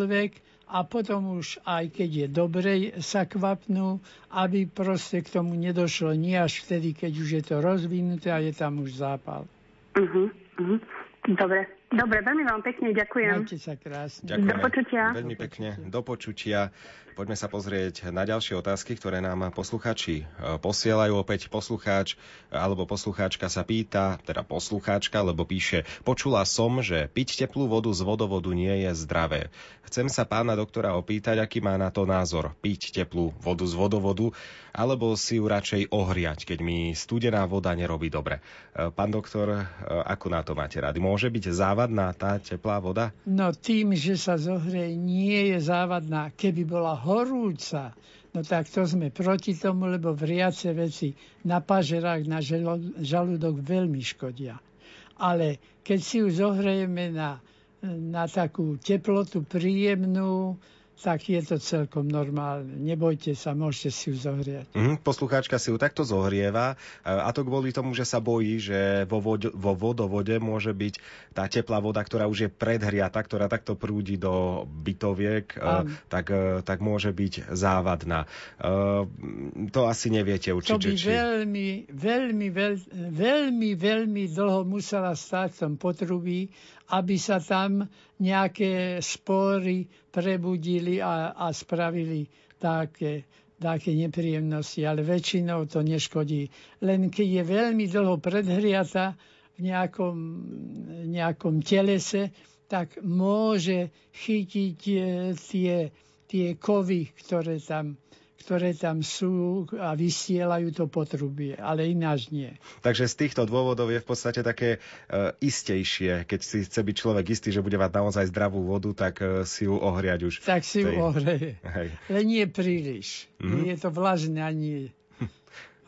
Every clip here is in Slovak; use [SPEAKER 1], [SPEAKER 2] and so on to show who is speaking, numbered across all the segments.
[SPEAKER 1] čokoľvek a potom už aj keď je dobre sa kvapnú, aby proste k tomu nedošlo nie až vtedy, keď už je to rozvinuté a je tam už zápal.
[SPEAKER 2] Uh-huh, uh-huh. Dobre, dobre, veľmi vám pekne ďakujem.
[SPEAKER 1] Majte sa krásne.
[SPEAKER 3] Ďakujeme
[SPEAKER 2] Do počutia.
[SPEAKER 3] veľmi pekne. Do počutia. Poďme sa pozrieť na ďalšie otázky, ktoré nám posluchači e, posielajú. Opäť poslucháč alebo poslucháčka sa pýta, teda poslucháčka, lebo píše, počula som, že piť teplú vodu z vodovodu nie je zdravé. Chcem sa pána doktora opýtať, aký má na to názor. Piť teplú vodu z vodovodu, alebo si ju radšej ohriať, keď mi studená voda nerobí dobre. E, Pán doktor, e, ako na to máte rady? Môže byť závadná tá teplá voda?
[SPEAKER 1] No tým, že sa zohreje, nie je závadná. Keby bola horúca, no tak to sme proti tomu, lebo vriace veci na pažerách, na žalúdok veľmi škodia. Ale keď si ju zohrejeme na, na takú teplotu príjemnú, tak je to celkom normálne. Nebojte sa, môžete si ju zohriať.
[SPEAKER 3] Mhm, poslucháčka si ju takto zohrieva e, a to kvôli tomu, že sa bojí, že vo, vod- vo vodovode môže byť tá teplá voda, ktorá už je predhriata, ktorá takto prúdi do bytoviek, e, tak, e, tak môže byť závadná. To asi neviete určite.
[SPEAKER 1] To by
[SPEAKER 3] či...
[SPEAKER 1] veľmi, veľmi, veľ, veľmi, veľmi dlho musela stať v tom potrubí, aby sa tam nejaké spory prebudili a, a spravili také, také nepríjemnosti, ale väčšinou to neškodí. Len keď je veľmi dlho predhriata v nejakom, nejakom telese, tak môže chytiť e, tie, tie kovy, ktoré tam, ktoré tam sú a vysielajú to potrubie, ale ináč nie.
[SPEAKER 3] Takže z týchto dôvodov je v podstate také uh, istejšie, keď si chce byť človek istý, že bude mať naozaj zdravú vodu, tak uh, si ju ohriať už.
[SPEAKER 1] Tak si ju ohreje.
[SPEAKER 3] Hej.
[SPEAKER 1] Len nie príliš.
[SPEAKER 3] Mhm.
[SPEAKER 1] Nie je to vlažné ani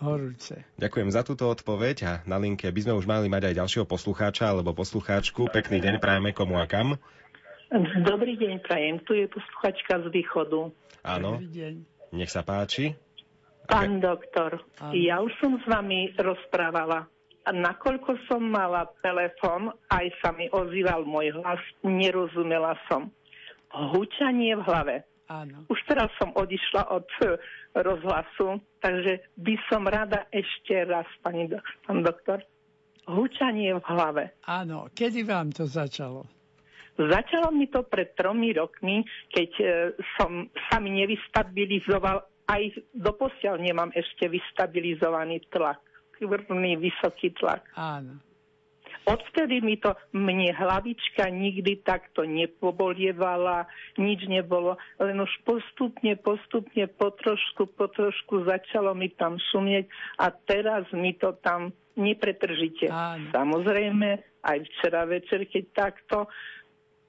[SPEAKER 1] horúce.
[SPEAKER 3] Ďakujem za túto odpoveď a na linke by sme už mali mať aj ďalšieho poslucháča alebo poslucháčku. Pekný deň prajeme komu a kam.
[SPEAKER 4] Dobrý deň, prajem. Tu je posluchačka z východu.
[SPEAKER 3] Áno,
[SPEAKER 1] Dobrý deň.
[SPEAKER 3] Nech sa páči.
[SPEAKER 4] Pán doktor,
[SPEAKER 1] Áno.
[SPEAKER 4] ja už som s vami rozprávala. A nakoľko som mala telefon, aj sa mi ozýval môj hlas, nerozumela som. Hučanie v hlave.
[SPEAKER 1] Áno.
[SPEAKER 4] Už teraz som odišla od eh, rozhlasu, takže by som rada ešte raz, pani, do- pán doktor, hučanie v hlave.
[SPEAKER 1] Áno. Kedy vám to začalo?
[SPEAKER 4] Začalo mi to pred tromi rokmi, keď e, som sa mi nevystabilizoval, aj doposiaľ nemám ešte vystabilizovaný tlak, krvný vysoký tlak.
[SPEAKER 1] Áno.
[SPEAKER 4] Odvtedy mi to, mne hlavička nikdy takto nepobolievala, nič nebolo, len už postupne, postupne, potrošku, potrošku začalo mi tam šumieť a teraz mi to tam nepretržite.
[SPEAKER 1] Áno.
[SPEAKER 4] Samozrejme, aj včera večer, keď takto,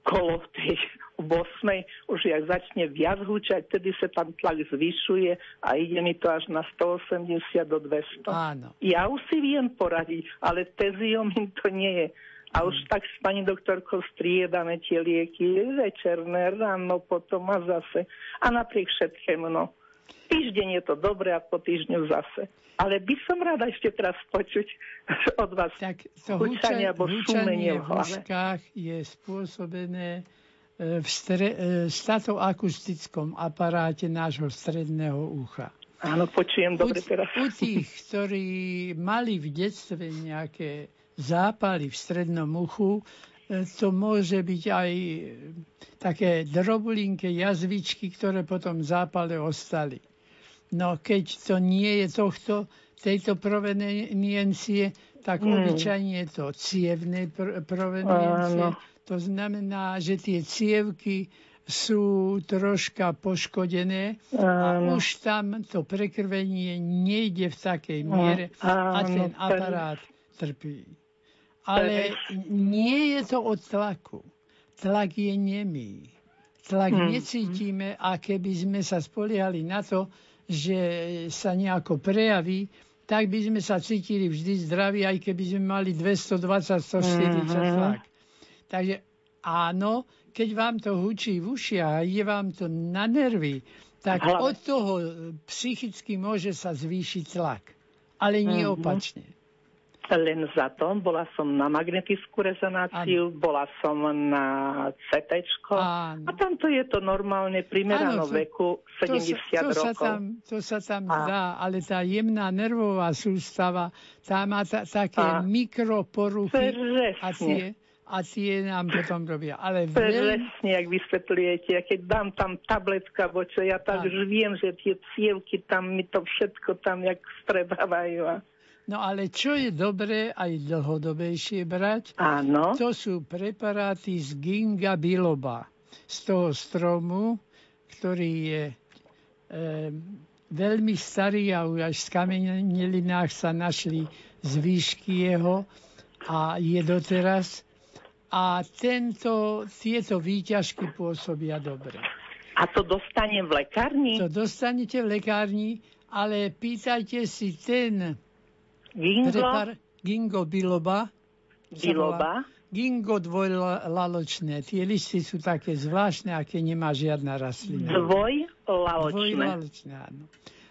[SPEAKER 4] kolo tej 8. už jak začne viac húčať, tedy sa tam tlak zvyšuje a ide mi to až na 180 do 200.
[SPEAKER 1] Áno.
[SPEAKER 4] Ja už si viem poradiť, ale teziomim to nie je. A už tak s pani doktorkou striedame tie lieky, večerné, ráno, potom a zase. A napriek všetkému, no. Týždeň je to dobré a po týždňu zase. Ale by som rada ešte teraz počuť od vás
[SPEAKER 1] Tak to
[SPEAKER 4] hučanie alebo šumenie v hlave.
[SPEAKER 1] je spôsobené e, v stre, e, statoakustickom aparáte nášho stredného ucha.
[SPEAKER 4] Áno, počujem dobre
[SPEAKER 1] u,
[SPEAKER 4] teraz.
[SPEAKER 1] u tých, ktorí mali v detstve nejaké zápaly v strednom uchu, to môže byť aj e, také drobulinké jazvičky, ktoré potom v zápale ostali. No keď to nie je tohto, tejto proveniencie, tak
[SPEAKER 4] Hmm.
[SPEAKER 1] obyčajne je to cievnej pr- proveniencie.
[SPEAKER 4] Áno.
[SPEAKER 1] To znamená, že tie cievky sú troška poškodené a
[SPEAKER 4] Áno.
[SPEAKER 1] už tam to prekrvenie nejde v takej miere a
[SPEAKER 4] Áno,
[SPEAKER 1] ten
[SPEAKER 4] ten-
[SPEAKER 1] aparát trpí. Ale nie je to od tlaku. Tlak je nemý. Tlak
[SPEAKER 4] Mhm.
[SPEAKER 1] necítime a keby sme sa spoliehali na to, že sa nejako prejaví, tak by sme sa cítili vždy zdraví, aj keby sme mali 220-140
[SPEAKER 4] Mhm.
[SPEAKER 1] tlak. Takže áno, keď vám to hučí v ušiach a ide vám to na nervy, tak od toho psychicky môže sa zvýšiť tlak. Ale nie
[SPEAKER 4] Mhm.
[SPEAKER 1] opačne.
[SPEAKER 4] Len za to. Bola som na magnetickú rezonáciu, ano. bola som na CT a tamto je to normálne primerano veku 70 to to rokov.
[SPEAKER 1] Sa tam, to sa tam a. dá, ale tá jemná nervová sústava, tá má ta, také a. mikroporuchy Presne. a tie, a tie nám potom robia. Ale
[SPEAKER 4] veľ... Presne, ak vysvetľujete. Ja keď dám tam tabletka, bo čo ja tak už viem, že tie cievky tam mi to všetko tam jak strebávajú.
[SPEAKER 1] No ale čo je dobré aj dlhodobejšie brať,
[SPEAKER 4] Áno.
[SPEAKER 1] to sú preparáty z ginga biloba, z toho stromu, ktorý je e, veľmi starý a už až v kamenelinách sa našli zvýšky jeho a je doteraz. A tento, tieto výťažky pôsobia dobre.
[SPEAKER 4] A to dostanem v lekárni?
[SPEAKER 1] To dostanete v lekárni, ale pýtajte si ten
[SPEAKER 4] Gingo? Prepar,
[SPEAKER 1] gingo biloba.
[SPEAKER 4] Biloba?
[SPEAKER 1] Gingo dvojlaločné. Tie listy sú také zvláštne, aké nemá žiadna rastlina.
[SPEAKER 4] Dvojlaločné?
[SPEAKER 1] Dvojlaločné, áno.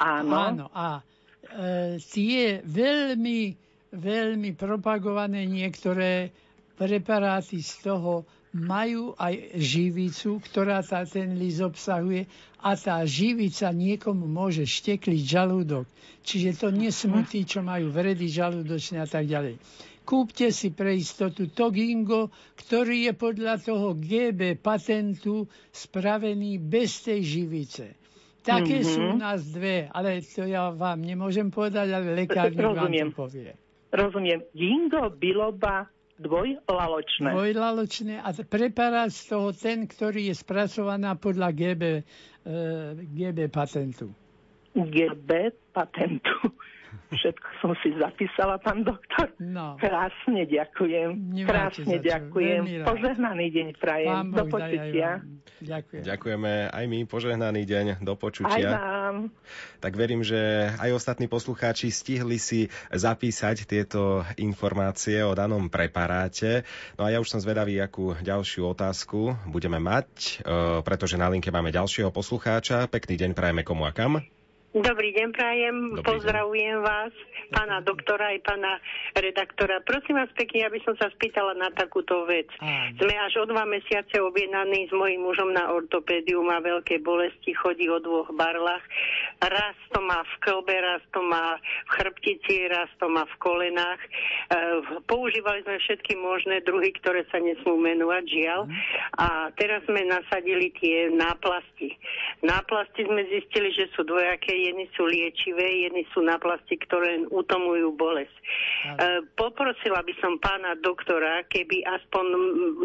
[SPEAKER 4] Áno.
[SPEAKER 1] áno a e, tie veľmi, veľmi propagované niektoré preparáty z toho majú aj živicu, ktorá tá, ten lis obsahuje a tá živica niekomu môže štekliť žalúdok. Čiže to nesmutí, čo majú vredy žalúdočné a tak ďalej. Kúpte si pre istotu Togingo, ktorý je podľa toho GB patentu spravený bez tej živice. Také mm-hmm. sú u nás dve, ale to ja vám nemôžem povedať, ale lekárnik vám to povie.
[SPEAKER 4] Rozumiem. Gingo, biloba, Dvojlaločné.
[SPEAKER 1] Dvojlaločné a preparát z toho ten, ktorý je spracovaná podľa GB, e, GB patentu.
[SPEAKER 4] GB patentu. Všetko som si zapísala, pán doktor.
[SPEAKER 1] No.
[SPEAKER 4] Krásne ďakujem.
[SPEAKER 1] Nemáte
[SPEAKER 4] Krásne ďakujem. Požehnaný deň prajem.
[SPEAKER 1] Pán
[SPEAKER 4] do počutia.
[SPEAKER 1] Ďakujem.
[SPEAKER 3] Ďakujeme aj my. Požehnaný deň. Do počutia.
[SPEAKER 4] Aj vám.
[SPEAKER 3] Tak verím, že aj ostatní poslucháči stihli si zapísať tieto informácie o danom preparáte. No a ja už som zvedavý, akú ďalšiu otázku budeme mať, e, pretože na linke máme ďalšieho poslucháča. Pekný deň prajeme komu a kam.
[SPEAKER 5] Dobrý deň, prajem.
[SPEAKER 3] Dobrý
[SPEAKER 5] Pozdravujem deň. vás, pána doktora aj pána redaktora. Prosím vás pekne, aby som sa spýtala na takúto vec.
[SPEAKER 1] Aj.
[SPEAKER 5] Sme až o dva mesiace objednaní s mojím mužom na ortopédiu, má veľké bolesti, chodí o dvoch barlách. Raz to má v klbe, raz to má v chrbtici, raz to má v kolenách. E, používali sme všetky možné druhy, ktoré sa nesmú menovať, žiaľ. Mm. A teraz sme nasadili tie náplasti. Náplasti sme zistili, že sú dvojaké jedny sú liečivé, jedny sú na plasti, ktoré utomujú bolesť. E, poprosila by som pána doktora, keby aspoň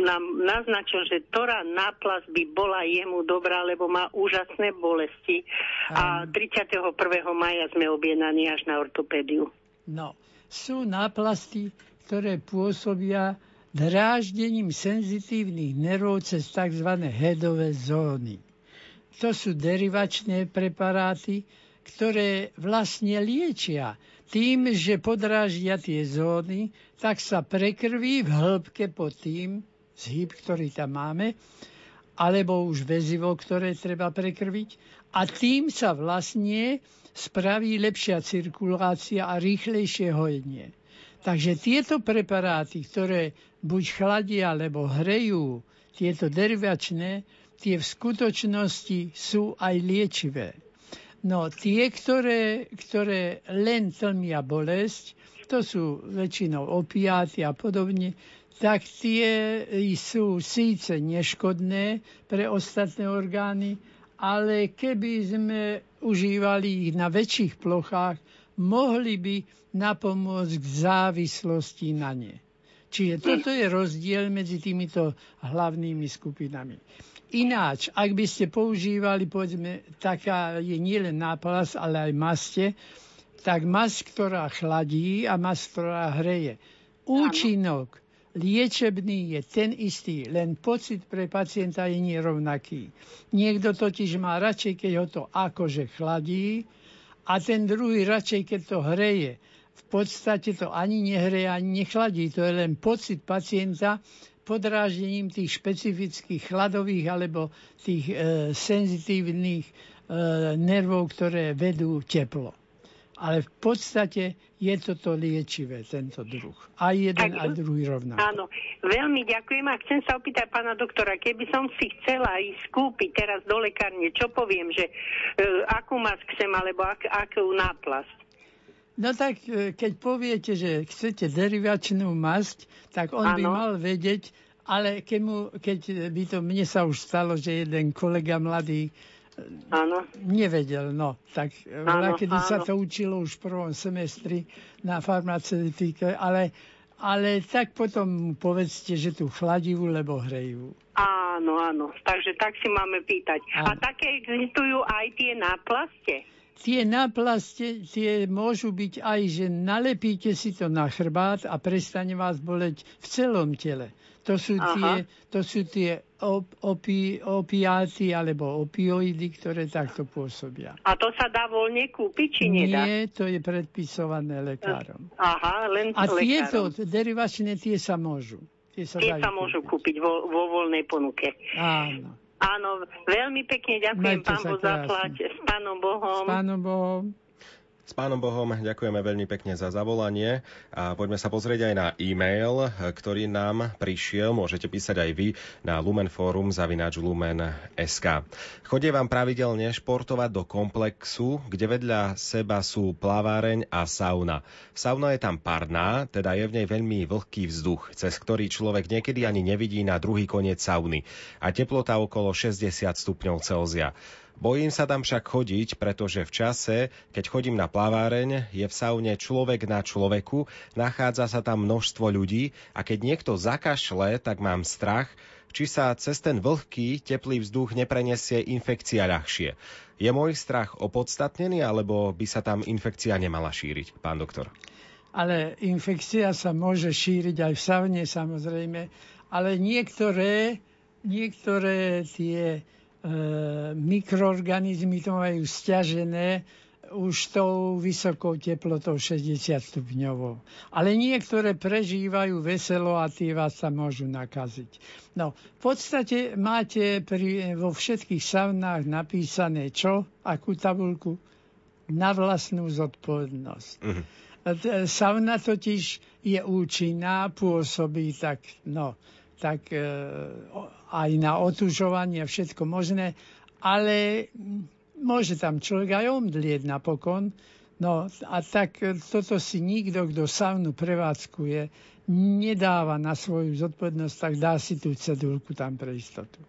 [SPEAKER 5] nám naznačil, že ktorá náplast by bola jemu dobrá, lebo má úžasné bolesti. A 31. maja sme objednaní až na ortopédiu.
[SPEAKER 1] No, sú náplasty, ktoré pôsobia dráždením senzitívnych nervov cez tzv. hedové zóny. To sú derivačné preparáty, ktoré vlastne liečia tým, že podráždia tie zóny, tak sa prekrví v hĺbke pod tým zhyb, ktorý tam máme, alebo už väzivo, ktoré treba prekrviť. A tým sa vlastne spraví lepšia cirkulácia a rýchlejšie hojenie. Takže tieto preparáty, ktoré buď chladia alebo hrejú, tieto derivačné, tie v skutočnosti sú aj liečivé. No tie, ktoré, ktoré len tlmia bolesť, to sú väčšinou opiáty a podobne, tak tie sú síce neškodné pre ostatné orgány, ale keby sme užívali ich na väčších plochách, mohli by napomôcť k závislosti na ne. Čiže toto je rozdiel medzi týmito hlavnými skupinami. Ináč, ak by ste používali, povedzme, taká je nielen náplas, ale aj maste, tak masť, ktorá chladí a masť, ktorá hreje. Účinok liečebný je ten istý, len pocit pre pacienta je nerovnaký. Niekto totiž má radšej, keď ho to akože chladí a ten druhý radšej, keď to hreje. V podstate to ani nehreje, ani nechladí. To je len pocit pacienta, podráždením tých špecifických chladových alebo tých e, senzitívnych e, nervov, ktoré vedú teplo. Ale v podstate je toto liečivé, tento druh. A jeden
[SPEAKER 5] Tak,
[SPEAKER 1] a druhý rovnako.
[SPEAKER 5] Áno, veľmi ďakujem a chcem sa opýtať pána doktora, keby som si chcela ísť kúpiť teraz do lekárne, čo poviem, že e, akú masť chcem, alebo ak, akú náplasť.
[SPEAKER 1] No tak e, keď poviete, že chcete derivačnú masť, tak on by
[SPEAKER 5] Áno.
[SPEAKER 1] mal vedieť, ale keď, mu, keď by to, mne sa už stalo, že jeden kolega mladý
[SPEAKER 5] Áno.
[SPEAKER 1] nevedel, no. Tak
[SPEAKER 5] Áno,
[SPEAKER 1] kedy sa
[SPEAKER 5] áno.
[SPEAKER 1] to učilo už v prvom semestri na farmaceutike, ale, ale tak potom povedzte, že tu chladivú, lebo hrejú.
[SPEAKER 5] Áno, áno. Takže tak si máme pýtať. A
[SPEAKER 1] Áno.
[SPEAKER 5] také existujú aj tie náplaste?
[SPEAKER 1] Tie náplaste, tie môžu byť aj, že nalepíte si to na chrbát a prestane vás boleť v celom tele. To sú
[SPEAKER 5] Aha.
[SPEAKER 1] tie, to sú tie op, opi, opiáty alebo opioidy, ktoré takto pôsobia.
[SPEAKER 5] A to sa dá voľne kúpiť, či nedá?
[SPEAKER 1] Nie, to je predpisované lekárom.
[SPEAKER 5] Aha, len
[SPEAKER 1] A
[SPEAKER 5] lekárom.
[SPEAKER 1] tieto derivačné, tie sa môžu. Tie sa,
[SPEAKER 5] Tie sa môžu kúpiť vo, vo voľnej ponuke.
[SPEAKER 1] Áno.
[SPEAKER 5] Áno, veľmi pekne ďakujem,
[SPEAKER 1] Majte
[SPEAKER 5] pán Boh zaplať. S pánom Bohom.
[SPEAKER 1] S pánom Bohom.
[SPEAKER 3] S pánom Bohom ďakujeme veľmi pekne za zavolanie a poďme sa pozrieť aj na e-mail, ktorý nám prišiel. Môžete písať aj vy na lumenforum zavinač lumen.sk. Chodie vám pravidelne športovať do komplexu, kde vedľa seba sú plaváreň a sauna. Sauna je tam parná, teda je v nej veľmi vlhký vzduch, cez ktorý človek niekedy ani nevidí na druhý koniec sauny a teplota okolo 60 stupňov Celzia. Bojím sa tam však chodiť, pretože v čase, keď chodím na plaváreň, je v saune človek na človeku, nachádza sa tam množstvo ľudí a keď niekto zakašle, tak mám strach, či sa cez ten vlhký, teplý vzduch neprenesie infekcia ľahšie. Je môj strach opodstatnený, alebo by sa tam infekcia nemala šíriť, pán doktor?
[SPEAKER 1] Ale infekcia sa môže šíriť aj v saune samozrejme, ale niektoré, niektoré tie mikroorganizmy to majú stiažené už tou vysokou teplotou 60 stupňovou. Ale niektoré prežívajú veselo a tie vás sa môžu nakaziť. No, v podstate máte pri, vo všetkých saunách napísané čo? Akú tabulku? Na vlastnú zodpovednosť. T- Sauna totiž je účinná, pôsobí tak, no, tak e, aj na otužovanie, všetko možné, ale môže tam človek aj omdlieť napokon. No a tak toto si nikto, kto saunu prevádzkuje, nedáva na svoju zodpovednosť, tak dá si tú cedulku tam pre istotu.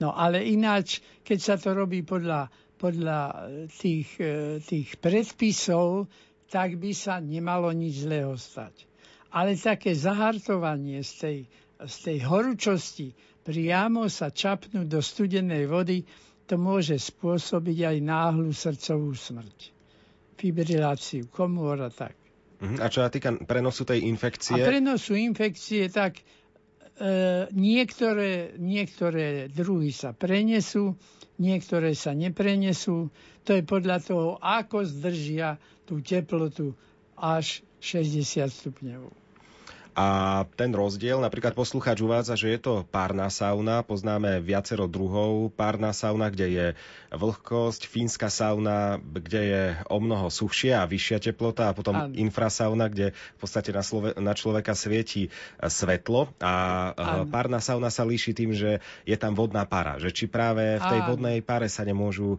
[SPEAKER 1] No ale ináč, keď sa to robí podľa, podľa e, tých, e, tých predpisov, tak by sa nemalo nič zlého stať. Ale také zahartovanie z tej, z tej horúčosti, priamo sa čapnúť do studenej vody, to môže spôsobiť aj náhlu srdcovú smrť. Fibriláciu komôr a tak.
[SPEAKER 3] Mhm. A čo sa týka prenosu tej
[SPEAKER 1] A
[SPEAKER 3] infekcie,
[SPEAKER 1] prenosu infekcie, tak e, niektoré, niektoré druhy sa prenesú, niektoré sa neprenesú. To je podľa toho, ako zdržia tú teplotu až 60 stupňov.
[SPEAKER 3] A ten rozdiel, napríklad poslucháč uvádza, že je to párna sauna, poznáme viacero druhov. Párna sauna, kde je vlhkosť, fínska sauna, kde je o mnoho suchšia a vyššia teplota a potom
[SPEAKER 1] Áno.
[SPEAKER 3] infrasauna, kde v podstate na, slove, na človeka svieti e, svetlo a e,
[SPEAKER 1] Áno.
[SPEAKER 3] párna sauna sa líši tým, že je tam vodná para. Že či práve v tej
[SPEAKER 1] Áno.
[SPEAKER 3] vodnej pare sa nemôžu e,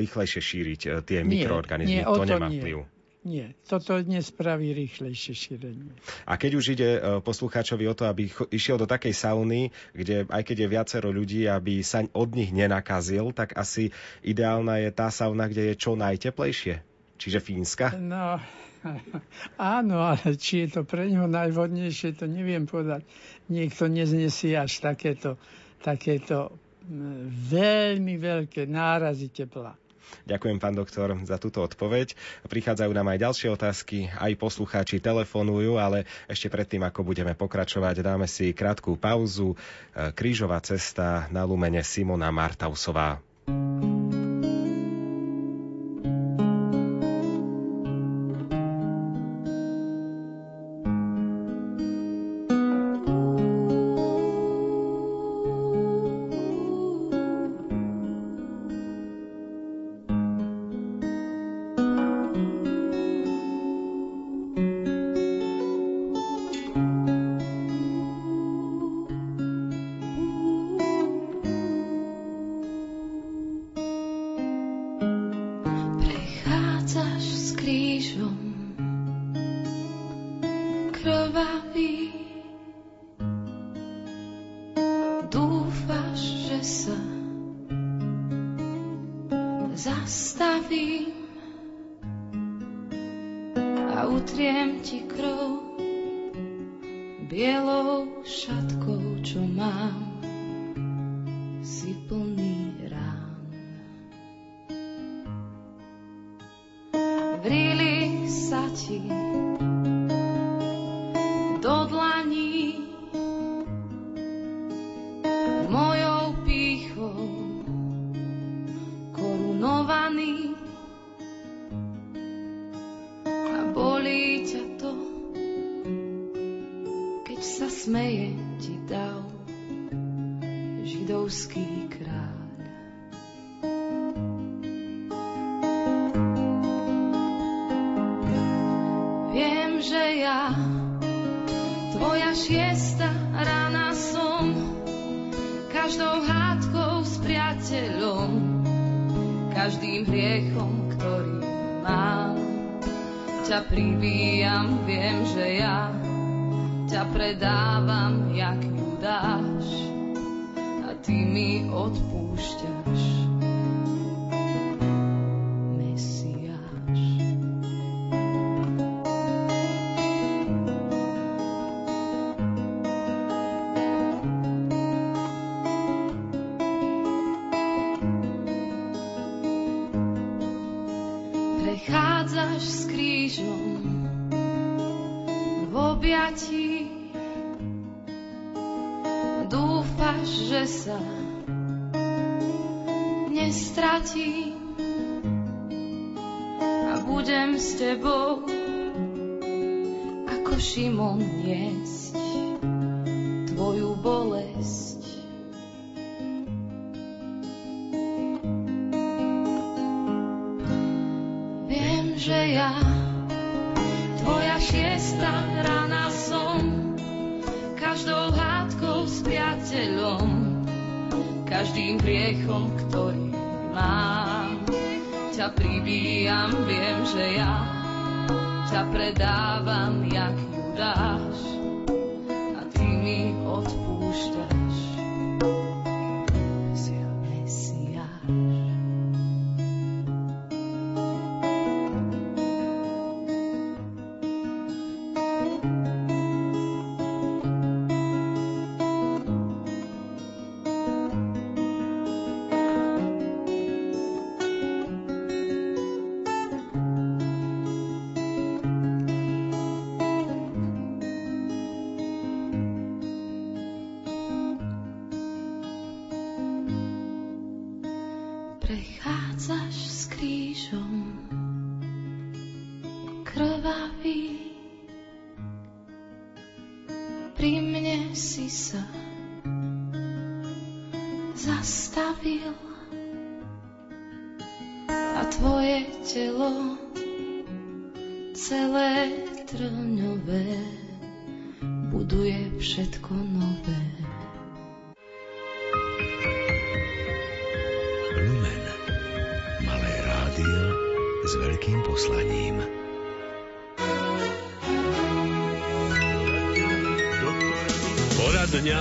[SPEAKER 3] rýchlejšie šíriť tie
[SPEAKER 1] Nie,
[SPEAKER 3] mikroorganizmy.
[SPEAKER 1] nie,
[SPEAKER 3] to
[SPEAKER 1] to
[SPEAKER 3] nemá
[SPEAKER 1] nie.
[SPEAKER 3] vplyv.
[SPEAKER 1] Nie, toto nespraví rýchlejšie šírenie.
[SPEAKER 3] A keď už ide e, poslucháčovi o to, aby išiel do takej sauny, kde aj keď je viacero ľudí, aby sa od nich nenakazil, tak asi ideálna je tá sauna, kde je čo najteplejšie. Čiže fínska?
[SPEAKER 1] No, áno, ale či je to pre ňo najvodnejšie, to neviem povedať. Niekto neznesie až takéto, takéto veľmi veľké nárazy tepla.
[SPEAKER 3] Ďakujem, pán doktor, za túto odpoveď. Prichádzajú nám aj ďalšie otázky, aj poslucháči telefonujú, ale ešte predtým, ako budeme pokračovať, dáme si krátku pauzu. Krížová cesta na Lumene Simona Martausová.
[SPEAKER 6] zastavím smeje ti dal židovský kráľ. Viem, že ja tvoja šiesta rána som každou hádkou s priateľom každým hriechom, ktorý mám ťa pribíjam, viem, že ja ťa predávam, jak Judáš a ty mi odpúšťaš. Že ja tvoja šiesta rána som každou hádkou s priateľom, každým hriechom, ktorý mám. Ťa pribíjam, viem, že ja ťa predávam, jak Judáš a ty mi odpúšťaš. S
[SPEAKER 7] veľkým poslaním.
[SPEAKER 8] Poradňa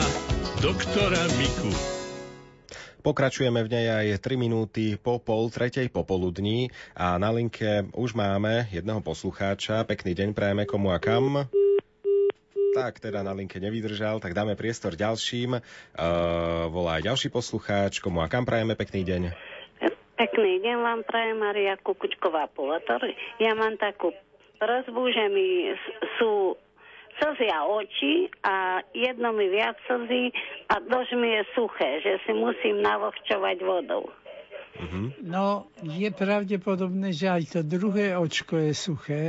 [SPEAKER 8] doktora Miku.
[SPEAKER 3] Pokračujeme v nej aj 3 minúty po pol tretej popoludní a na linke už máme jedného poslucháča. Pekný deň prajeme komu a kam. Tak, teda na linke nevydržal, tak dáme priestor ďalším. Uh, volá aj ďalší poslucháč, komu a kam prajeme pekný deň.
[SPEAKER 9] Pekný deň vám praje Maria Kukučková Pulator. Ja mám takú prozbu, že mi sú slzia oči a jedno mi viac slzí a dosť mi je suché, že si musím navlhčovať vodou.
[SPEAKER 1] No, je pravdepodobné, že aj to druhé očko je suché.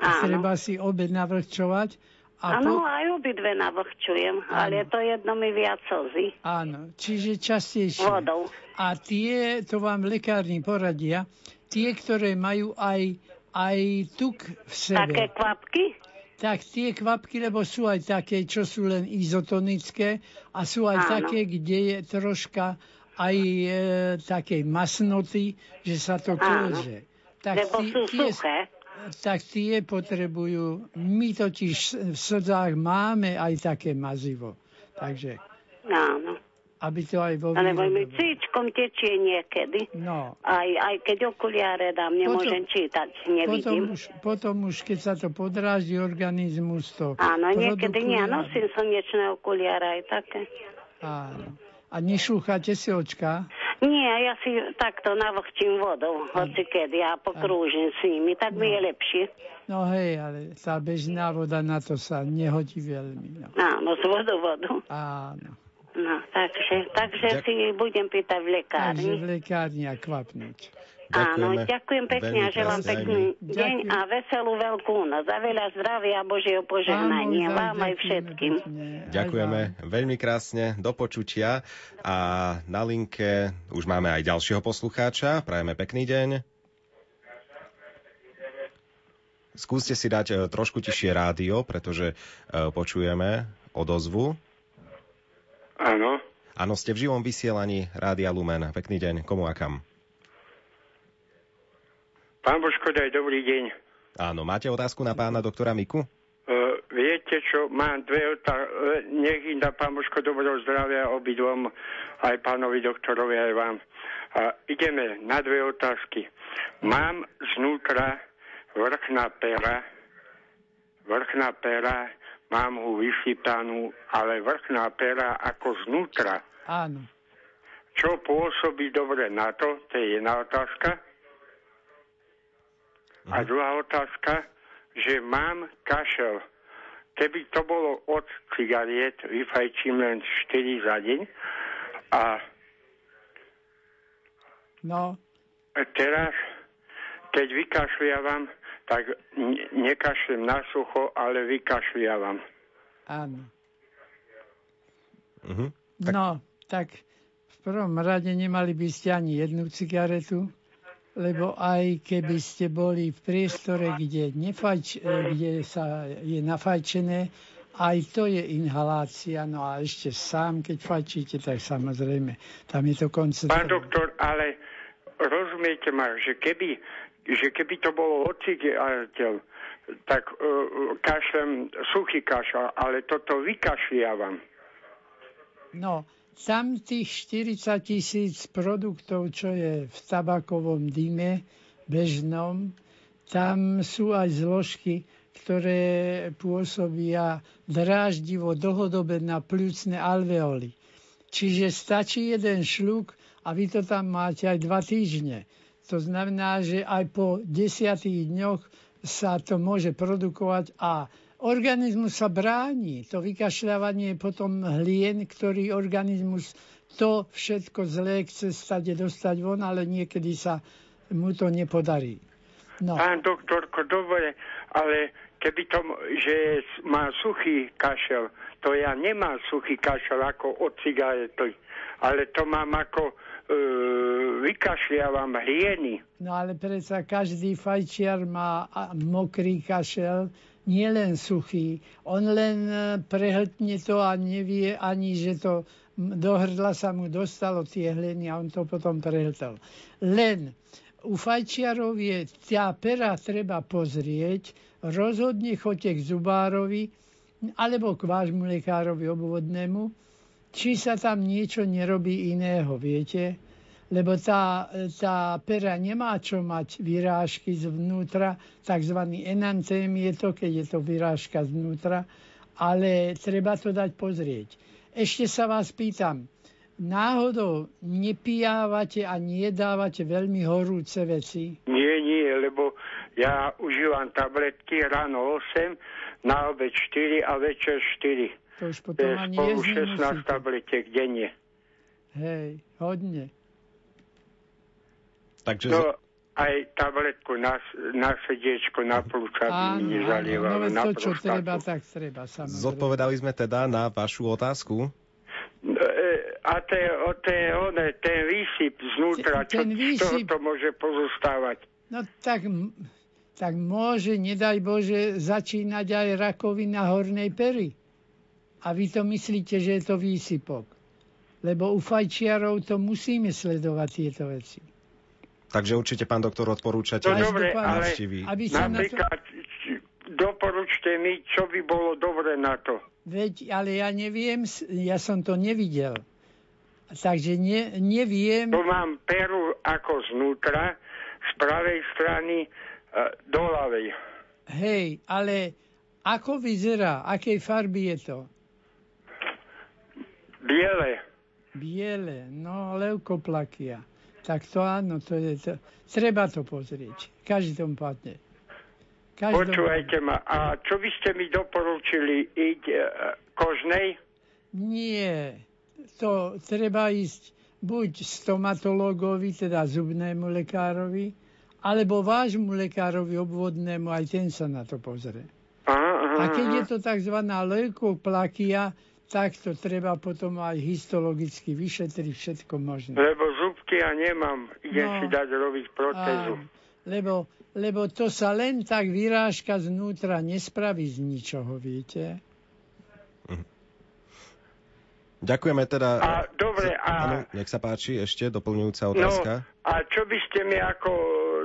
[SPEAKER 1] A
[SPEAKER 9] Áno.
[SPEAKER 1] treba si obe navlhčovať.
[SPEAKER 9] Áno,
[SPEAKER 1] po,
[SPEAKER 9] aj obidve navlhčujem, ale to jedno mi viac slzí
[SPEAKER 1] áno, čiže častejšie.
[SPEAKER 9] vodou.
[SPEAKER 1] A tie, to vám lekárni poradia, tie, ktoré majú aj, aj tuk v sebe.
[SPEAKER 9] Také kvapky?
[SPEAKER 1] Tak tie kvapky, lebo sú aj také, čo sú len izotonické a sú aj
[SPEAKER 9] Áno.
[SPEAKER 1] také, kde je troška aj e, takej masnoty, že sa to klže. Tak
[SPEAKER 9] Lebo
[SPEAKER 1] tí-
[SPEAKER 9] sú
[SPEAKER 1] tie,
[SPEAKER 9] suché.
[SPEAKER 1] tak tie potrebujú. My totiž v slzách máme aj také mazivo. Takže
[SPEAKER 9] Áno.
[SPEAKER 1] Aby to aj vo
[SPEAKER 9] Alebo mi cíčkom tečie niekedy.
[SPEAKER 1] No,
[SPEAKER 9] Aj, aj keď okuliare dám, nemôžem čítať,
[SPEAKER 1] potom
[SPEAKER 9] nevidím.
[SPEAKER 1] už, potom už, keď sa to podráždi organizmus, to
[SPEAKER 9] Áno, niekedy nie. Nosím slnečné okuliare aj také.
[SPEAKER 1] Áno. A nešúchate si očka?
[SPEAKER 9] Nie, ja si takto navlhčím vodou, hoci kedy, ja pokrúžim s nimi, tak mi je lepšie.
[SPEAKER 1] No hej, ale tá bežná voda na to sa nehodí veľmi. No.
[SPEAKER 9] Áno, z vodovodu.
[SPEAKER 1] Áno.
[SPEAKER 9] No, takže, takže
[SPEAKER 3] Ďak-
[SPEAKER 9] si budem pýtať v
[SPEAKER 1] Takže
[SPEAKER 9] lekárni.
[SPEAKER 1] v lekárni a kvapnúť.
[SPEAKER 9] Áno, ďakujem pekne a želám pekný deň a veselú veľkú noc. A veľa zdravia a Božieho požehnania
[SPEAKER 1] Áno,
[SPEAKER 9] vám aj všetkým.
[SPEAKER 1] Aj
[SPEAKER 3] Ďakujeme veľmi krásne, do počutia. A na linke už máme aj ďalšieho poslucháča. Prajeme pekný deň. Skúste si dať e, trošku tišie rádio, pretože e, počujeme odozvu.
[SPEAKER 10] Áno,
[SPEAKER 3] Áno, ste v živom vysielaní Rádia Lumen. Pekný deň, komu a kam?
[SPEAKER 10] pán Božko, daj dobrý deň.
[SPEAKER 3] Áno, máte otázku na pána doktora Miku?
[SPEAKER 10] Uh, viete čo, mám dve otázky, nech im dá pán Božko dobrého zdravia obidvom, aj pánovi doktorovi, aj vám. A ideme na dve otázky. Mám znútra vrchná pera, vrchná pera, mám ho vysypanú, ale vrchná pera ako znútra.
[SPEAKER 1] Áno.
[SPEAKER 10] Čo pôsobí dobre na to, to je jedna otázka. A druhá otázka, že mám kašel. Keby to bolo od cigariet, vyfajčím len 4 za deň. A
[SPEAKER 1] No,
[SPEAKER 10] teraz, keď vykašliavam, tak ne- nekašlem na sucho, ale vykašliavam.
[SPEAKER 1] áno.
[SPEAKER 3] Mhm.
[SPEAKER 1] Tak... No, tak v prvom rade nemali by ste ani jednu cigaretu, lebo aj keby ste boli v priestore, kde, nefajč, kde sa je nafajčené, aj to je inhalácia. No a ešte sám, keď fajčíte, tak samozrejme, tam je to
[SPEAKER 10] Pán
[SPEAKER 1] koncentrované.
[SPEAKER 10] doktor, ale rozumiete ma, že keby, že keby to bolo cigaretel, tak uh, kašlem suchý kašel, ale toto vykašliavam.
[SPEAKER 1] No, tam tých 40 tisíc produktov, čo je v tabakovom dyme bežnom, tam sú aj zložky, ktoré pôsobia dráždivo dlhodobé na pľúcne alveoly. Čiže stačí jeden šľuk a vy to tam máte aj dva týždne. To znamená, že aj po desiatých dňoch sa to môže produkovať a organizmus sa bráni. To vykašľávanie potom hlien, ktorý organizmus to všetko zlé chce stade dostať von, ale niekedy sa mu to nepodarí. No,
[SPEAKER 10] Pán doktorko, dobre, ale keby to, že má suchý kašel, to ja nemám suchý kašel ako od cigarety, ale to mám ako e, vykašľavam hlieny.
[SPEAKER 1] no ale predsa každý fajčiar má mokrý kašel, nie len suchý. On len e, prehltne to a nevie ani, že to do hrdla sa mu dostalo tie hleny a on to potom prehltal. Len u fajčiarov je tá pera treba pozrieť, rozhodne choďte k zubárovi alebo k vášmu lekárovi obvodnému, či sa tam niečo nerobí iného, viete? Lebo tá, tá pera nemá čo mať vyrážky zvnútra, tzv. enantém je to, keď je to vyrážka zvnútra, ale treba to dať pozrieť. Ešte sa vás pýtam, náhodou nepijávate a nedávate veľmi horúce veci?
[SPEAKER 10] Nie, nie, lebo ja užívam tabletky ráno 8, na obed 4 a večer 4.
[SPEAKER 1] To už
[SPEAKER 10] To
[SPEAKER 1] potom
[SPEAKER 10] je
[SPEAKER 1] ani
[SPEAKER 10] spolu
[SPEAKER 1] jesť
[SPEAKER 10] 16
[SPEAKER 1] nemusíte.
[SPEAKER 10] tabletiek denne.
[SPEAKER 1] Hej, hodne.
[SPEAKER 3] Takže
[SPEAKER 10] No, aj tabletku na, na srdiečko, na plúca by mi
[SPEAKER 1] no
[SPEAKER 10] nezalievalo, na
[SPEAKER 1] to, čo treba, tak treba, samozrejme.
[SPEAKER 3] zodpovedali sme teda na vašu otázku.
[SPEAKER 10] E, A ten, o ten, one, ten výsyp znútra, čo,
[SPEAKER 1] Ten
[SPEAKER 10] z toho
[SPEAKER 1] výsyp-
[SPEAKER 10] to môže pozostávať?
[SPEAKER 1] No tak, tak môže, nedaj Bože, začínať aj rakovina hornej pery. A vy to myslíte, že je to výsypok. Lebo u fajčiarov to musíme sledovať tieto veci.
[SPEAKER 3] Takže určite, pán doktor, odporúčate
[SPEAKER 10] No dobre, ale.
[SPEAKER 1] Aby sa na to...
[SPEAKER 10] napríklad doporučte mi, čo by bolo dobre na to.
[SPEAKER 1] Veď, ale ja neviem, ja som to nevidel. Takže ne, neviem...
[SPEAKER 10] Tu mám peru ako znútra, z pravej strany e, do ľavej.
[SPEAKER 1] Hej, ale ako vyzerá? Akej farby je to?
[SPEAKER 10] Biele.
[SPEAKER 1] Biele, no leukoplakia. Tak to áno, to je to. Treba to pozrieť. Každom padne. Každom...
[SPEAKER 10] Počúvajte ma, a čo by ste mi doporučili? Íť e, kožnej?
[SPEAKER 1] Nie, to treba ísť buď stomatológovi, teda zubnému lekárovi, alebo vášmu lekárovi obvodnému, aj ten sa na to pozrie.
[SPEAKER 10] Aha, aha,
[SPEAKER 1] A keď je to tzv. leukoplakia, tak to treba potom aj histologicky vyšetriť všetko možné.
[SPEAKER 10] Lebo zubky ja nemám. Idem
[SPEAKER 1] No.
[SPEAKER 10] si dať robiť protézu.
[SPEAKER 1] Áno, lebo, lebo to sa len tak vyrážka znútra nespraví z ničoho, viete?
[SPEAKER 3] Ďakujeme teda...
[SPEAKER 10] A dobre, a-
[SPEAKER 3] Áno, nech sa páči, ešte doplňujúca
[SPEAKER 10] No,
[SPEAKER 3] otázka.
[SPEAKER 10] a čo by ste mi ako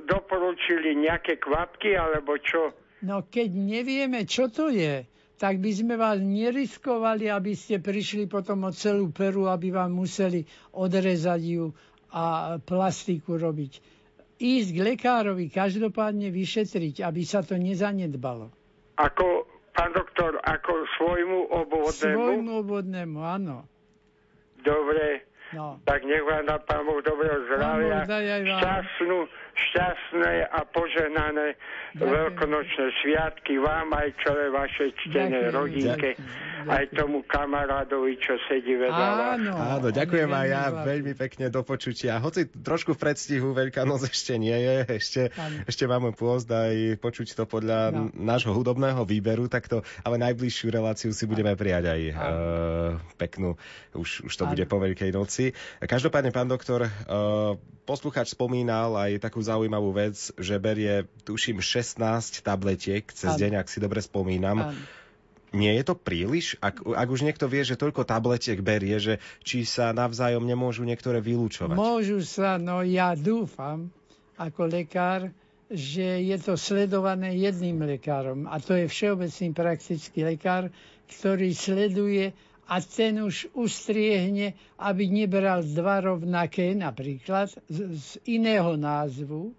[SPEAKER 10] doporučili? Nejaké kvapky, alebo čo?
[SPEAKER 1] No keď nevieme, čo to je, tak by sme vás neriskovali, aby ste prišli potom o celú peru, aby vám museli odrezať ju a plastiku robiť. Ísť k lekárovi, každopádne vyšetriť, aby sa to nezanedbalo.
[SPEAKER 10] Ako, pán doktor, ako svojmu obvodnému?
[SPEAKER 1] Svojmu obvodnému, áno.
[SPEAKER 10] Dobre,
[SPEAKER 1] No.
[SPEAKER 10] tak nech vám dá pán Boh dobrého zdravia, šťastnú, šťastné a požehnané veľkonočné sviatky vám aj celé vašej ctenej
[SPEAKER 1] Ďakujem.
[SPEAKER 10] rodinke, aj tomu kamarádovi, čo sedí vedľa vás.
[SPEAKER 1] Áno.
[SPEAKER 3] Áno,
[SPEAKER 1] on je
[SPEAKER 3] ďakujem aj ja
[SPEAKER 1] veľmi
[SPEAKER 3] pekne do počutia. Hoci trošku v predstihu Veľká noc ešte nie je, ešte,
[SPEAKER 1] Áno.
[SPEAKER 3] ešte máme pôzd aj počuť to podľa
[SPEAKER 1] No.
[SPEAKER 3] nášho hudobného výberu, takto, ale najbližšiu reláciu si budeme prijať aj uh, peknú, už, už to
[SPEAKER 1] Áno.
[SPEAKER 3] bude po Veľkej noci. Každopádne, pán doktor, uh, posluchač spomínal aj takú zaujímavú vec, že berie, tuším, 16 tabletiek cez
[SPEAKER 1] Áno.
[SPEAKER 3] deň, ak si dobre spomínam.
[SPEAKER 1] Áno.
[SPEAKER 3] Nie je to príliš? Ak, ak už niekto vie, že toľko tabletiek berie, že či sa navzájom nemôžu niektoré vylúčovať?
[SPEAKER 1] Môžu sa, no ja dúfam, ako lekár, že je to sledované jedným lekárom. A to je všeobecný praktický lekár, ktorý sleduje a ten už ustriehne, aby nebral dva rovnaké, napríklad z, z iného názvu,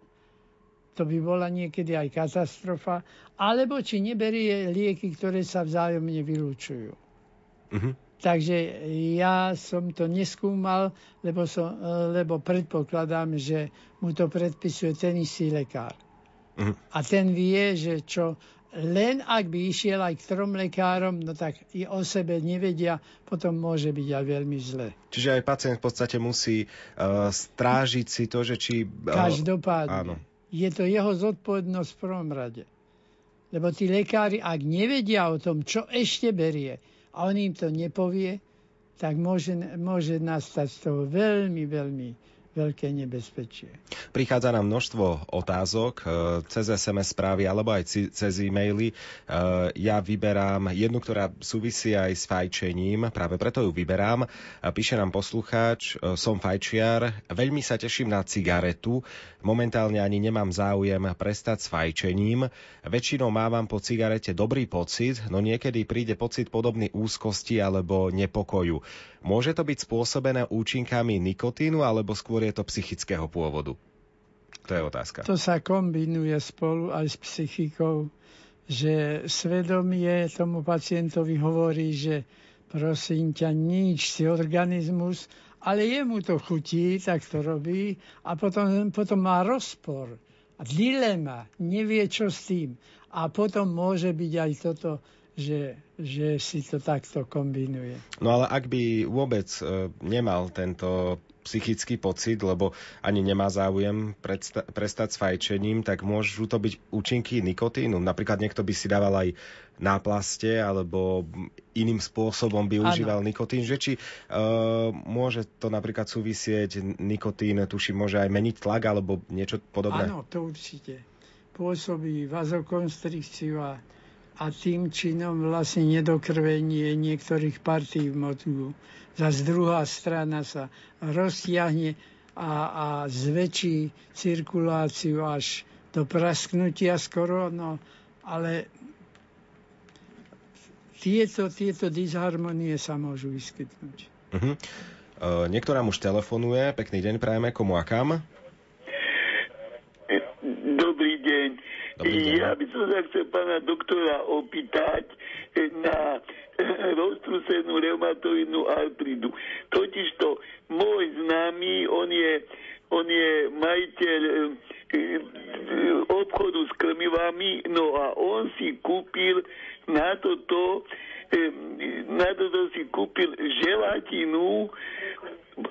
[SPEAKER 1] to by bola niekedy aj katastrofa, alebo či neberie lieky, ktoré sa vzájomne vylúčujú.
[SPEAKER 3] Mhm.
[SPEAKER 1] Takže ja som to neskúmal, lebo, som, lebo predpokladám, že mu to predpisuje ten istý lekár.
[SPEAKER 3] Mhm.
[SPEAKER 1] A ten vie, že čo len ak by išiel aj k trom lekárom, no tak i o sebe nevedia, potom môže byť aj veľmi zle.
[SPEAKER 3] Čiže aj pacient v podstate musí uh, strážiť si to, že či... Uh,
[SPEAKER 1] Každopádne.
[SPEAKER 3] áno.
[SPEAKER 1] Je to jeho zodpovednosť v prvom rade. Lebo tí lekári, ak nevedia o tom, čo ešte berie, a on im to nepovie, tak môže, môže nastať z toho veľmi, veľmi veľké nebezpečie.
[SPEAKER 3] Prichádza nám množstvo otázok e, cez SMS správy alebo aj cez e-maily. E, Ja vyberám jednu, ktorá súvisí aj s fajčením, práve preto ju vyberám. A Píše nám poslucháč, e, som fajčiar, veľmi sa teším na cigaretu, momentálne ani nemám záujem prestať s fajčením. Väčšinou mávam po cigarete dobrý pocit, no niekedy príde pocit podobný úzkosti alebo nepokoju. Môže to byť spôsobené účinkami nikotínu alebo skôr je to psychického pôvodu? To je otázka.
[SPEAKER 1] To sa kombinuje spolu aj s psychikou, že svedomie tomu pacientovi hovorí, že prosím ťa, nič si organizmus, ale jemu to chutí, tak to robí a potom, potom má rozpor dilema, nevie čo s tým. A potom môže byť aj toto, že, že si to takto kombinuje.
[SPEAKER 3] No ale ak by vôbec e, nemal tento psychický pocit, lebo ani nemá záujem predsta- prestať s fajčením, tak môžu to byť účinky nikotínu. Napríklad niekto by si dával aj náplaste alebo iným spôsobom by užíval nikotín, že či uh, môže to napríklad súvisieť nikotín, tuším, môže aj meniť tlak alebo niečo podobné?
[SPEAKER 1] Áno, to určite. Pôsobí vazokonstrikciu a, a tým činom vlastne nedokrvenie niektorých partí v mozgu. Zas druhá strana sa roztiahne a, a zväčší cirkuláciu až do prasknutia skoro, no ale tieto, tieto disharmonie sa môžu vyskytnúť.
[SPEAKER 3] Uh-huh. niekto nám už telefonuje. Pekný deň prajeme. Komu a kam?
[SPEAKER 11] Dobrý deň.
[SPEAKER 3] Dobrý deň.
[SPEAKER 11] Ja by som sa chcel pána doktora opýtať na roztrúsenú reumatoidnú artridu. Totižto môj známy, on je, on je majiteľ e, e, obchodu s krmivami, no a on si kúpil na toto e, na toto si kúpil želatinu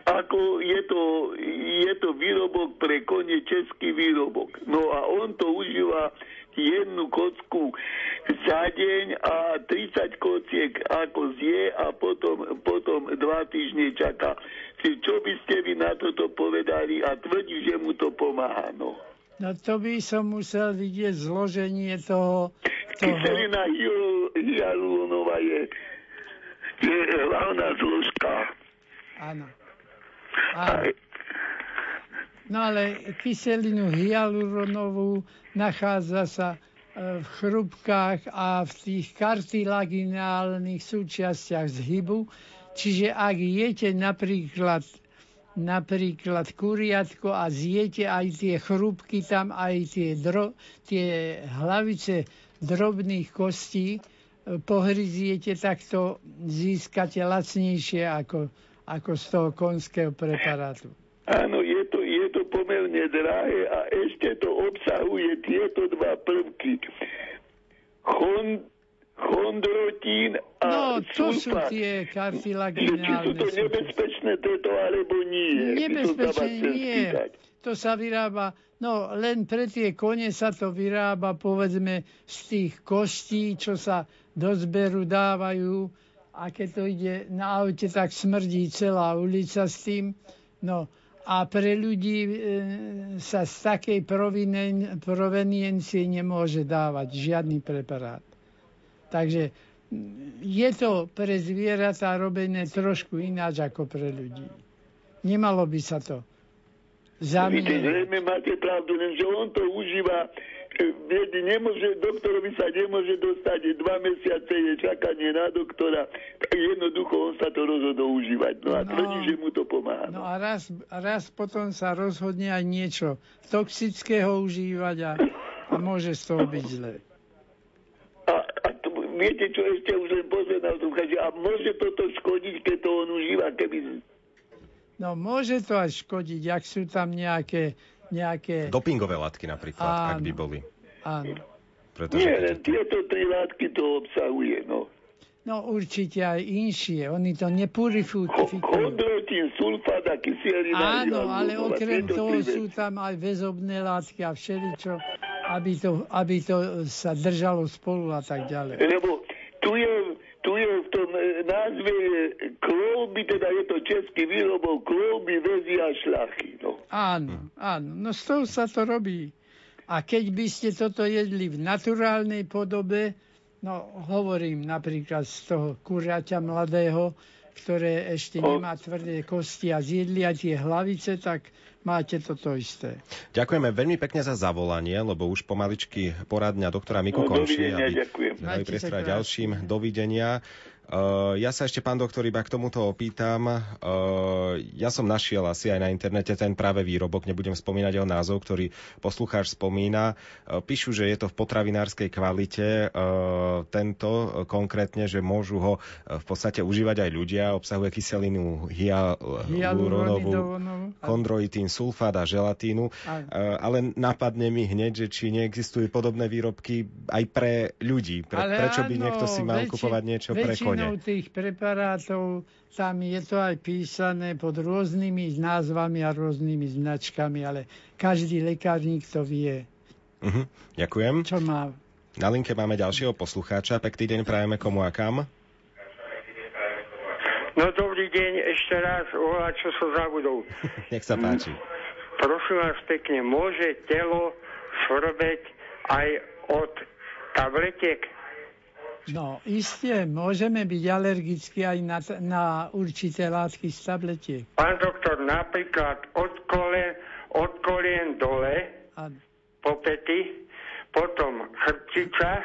[SPEAKER 11] ako je to, je to výrobok pre kone, český výrobok. No a on to užíva jednu kocku za deň a 30 kociek ako zje a potom, potom dva týždne čaká. Čo by ste vy na toto povedali a tvrdí, že mu to pomáha, no.
[SPEAKER 1] No to by som musel vidieť zloženie toho... toho...
[SPEAKER 11] Kyselina hyaluronová je, je hlavná zložka.
[SPEAKER 1] Áno. Áno. No ale kyselinu hyaluronovú nachádza sa e, v chrupkách a v tých kartilaginálnych súčiastiach zhybu. Čiže ak jete napríklad, napríklad kuriatko a zjete aj tie chrupky tam, aj tie, dro, tie hlavice drobných kostí, e, pohryziete, tak to získate lacnejšie ako, ako z toho konského preparátu.
[SPEAKER 11] Áno, pomerne drahé a ešte to obsahuje tieto dva prvky. Chon, chondrotín a
[SPEAKER 1] No, to sú tie
[SPEAKER 11] Že či sú
[SPEAKER 1] kartilaginálne
[SPEAKER 11] to nebezpečné toto, alebo nie. chcel
[SPEAKER 1] nie.
[SPEAKER 11] spýtať.
[SPEAKER 1] To sa vyrába, no len pre tie kone sa to vyrába povedzme z tých kostí, čo sa do zberu dávajú a keď to ide na aute, tak smrdí celá ulica s tým. No a pre ľudí e, sa z takej provinen- proveniencie nemôže dávať žiadny preparát. Takže mm, je to pre zvieratá robené trošku ináč ako pre ľudí. Nemalo by sa to
[SPEAKER 11] Víte,
[SPEAKER 1] zamieňať.
[SPEAKER 11] zrejme máte pravdu, lenže on to užíva Viete, nemôže, doktorovi sa nemôže dostať, dva mesiace je čakanie na doktora, tak jednoducho on sa to rozhodol užívať. No a
[SPEAKER 1] No.
[SPEAKER 11] tvrdí, že mu to pomáha.
[SPEAKER 1] No a raz, raz potom sa rozhodne aj niečo toxického užívať a, a môže z toho byť zle.
[SPEAKER 11] A, a to, viete, čo ešte už len že a môže toto škodiť, keď to on užíva, keby...
[SPEAKER 1] No môže to aj škodiť, ak sú tam nejaké, nejaké
[SPEAKER 3] Dopingové látky napríklad, ak by
[SPEAKER 1] Áno.
[SPEAKER 3] boli.
[SPEAKER 1] áno.
[SPEAKER 3] Pretože
[SPEAKER 11] Nie, len tieto tri látky to obsahuje, no.
[SPEAKER 1] No určite aj inšie, oni to nepurifikujú.
[SPEAKER 11] Chondrotín, sulfát a kyselina.
[SPEAKER 1] Áno, ale okrem toho sú tam aj väzobné látky a všeličo, aby to, aby to sa držalo spolu a tak ďalej.
[SPEAKER 11] Lebo tu je, názve je klouby, teda je to český výrobok, klouby, väzy a šlachy. No.
[SPEAKER 1] Áno, áno, no z toho sa to robí. A keď by ste toto jedli v naturálnej podobe, no hovorím napríklad z toho kuriaťa mladého, ktoré ešte nemá tvrdé kosti a zjedli aj tie hlavice, tak máte toto isté.
[SPEAKER 3] Ďakujeme veľmi pekne za zavolanie, lebo už pomaličky poradňa doktora Miku
[SPEAKER 11] No,
[SPEAKER 3] končí.
[SPEAKER 11] dovidenia, ďakujem.
[SPEAKER 1] krásne.
[SPEAKER 3] ďalším. Dovidenia. Uh, ja sa ešte, pán doktor, iba k tomuto opýtam. Uh, ja som našiel asi aj na internete ten práve výrobok, nebudem spomínať jeho názov, ktorý poslucháč spomína. Uh, píšu, že je to v potravinárskej kvalite. Tento konkrétne, že môžu ho v podstate užívať aj ľudia. Obsahuje kyselinu hyaluronovú, chondroitín, sulfát a želatínu. Ale napadne mi hneď, že či neexistujú podobné výrobky aj pre ľudí. Pre, prečo by niekto si mal kupovať niečo pre
[SPEAKER 1] Väčšinou
[SPEAKER 3] kone?
[SPEAKER 1] tých preparátov tam je to aj písané pod rôznymi názvami a rôznymi značkami, ale každý lekárnik to vie,
[SPEAKER 3] Uh-huh. Ďakujem.
[SPEAKER 1] čo má.
[SPEAKER 3] Na linke máme ďalšieho poslucháča. Pekný deň prajeme komu a kam.
[SPEAKER 10] No dobrý deň, ešte raz, ohľad, čo som zabudol.
[SPEAKER 3] Nech sa páči.
[SPEAKER 10] Prosím vás pekne, môže telo svrbeť aj od tabletiek?
[SPEAKER 1] No, isté, môžeme byť alergickí aj na, na určité látky z tabletiek.
[SPEAKER 10] Pán doktor, napríklad od kolen, od kolien dole,
[SPEAKER 1] A,
[SPEAKER 10] po pety, potom chrbtica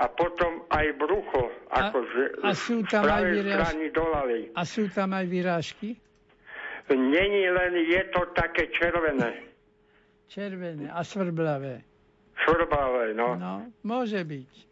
[SPEAKER 10] a potom aj brucho, akože
[SPEAKER 1] a sú tam
[SPEAKER 10] z
[SPEAKER 1] aj vyrážky? A sú tam aj vyrážky?
[SPEAKER 10] Není len, je to také červené,
[SPEAKER 1] Červené a svrblavé.
[SPEAKER 10] švrbavé, no.
[SPEAKER 1] No, môže byť.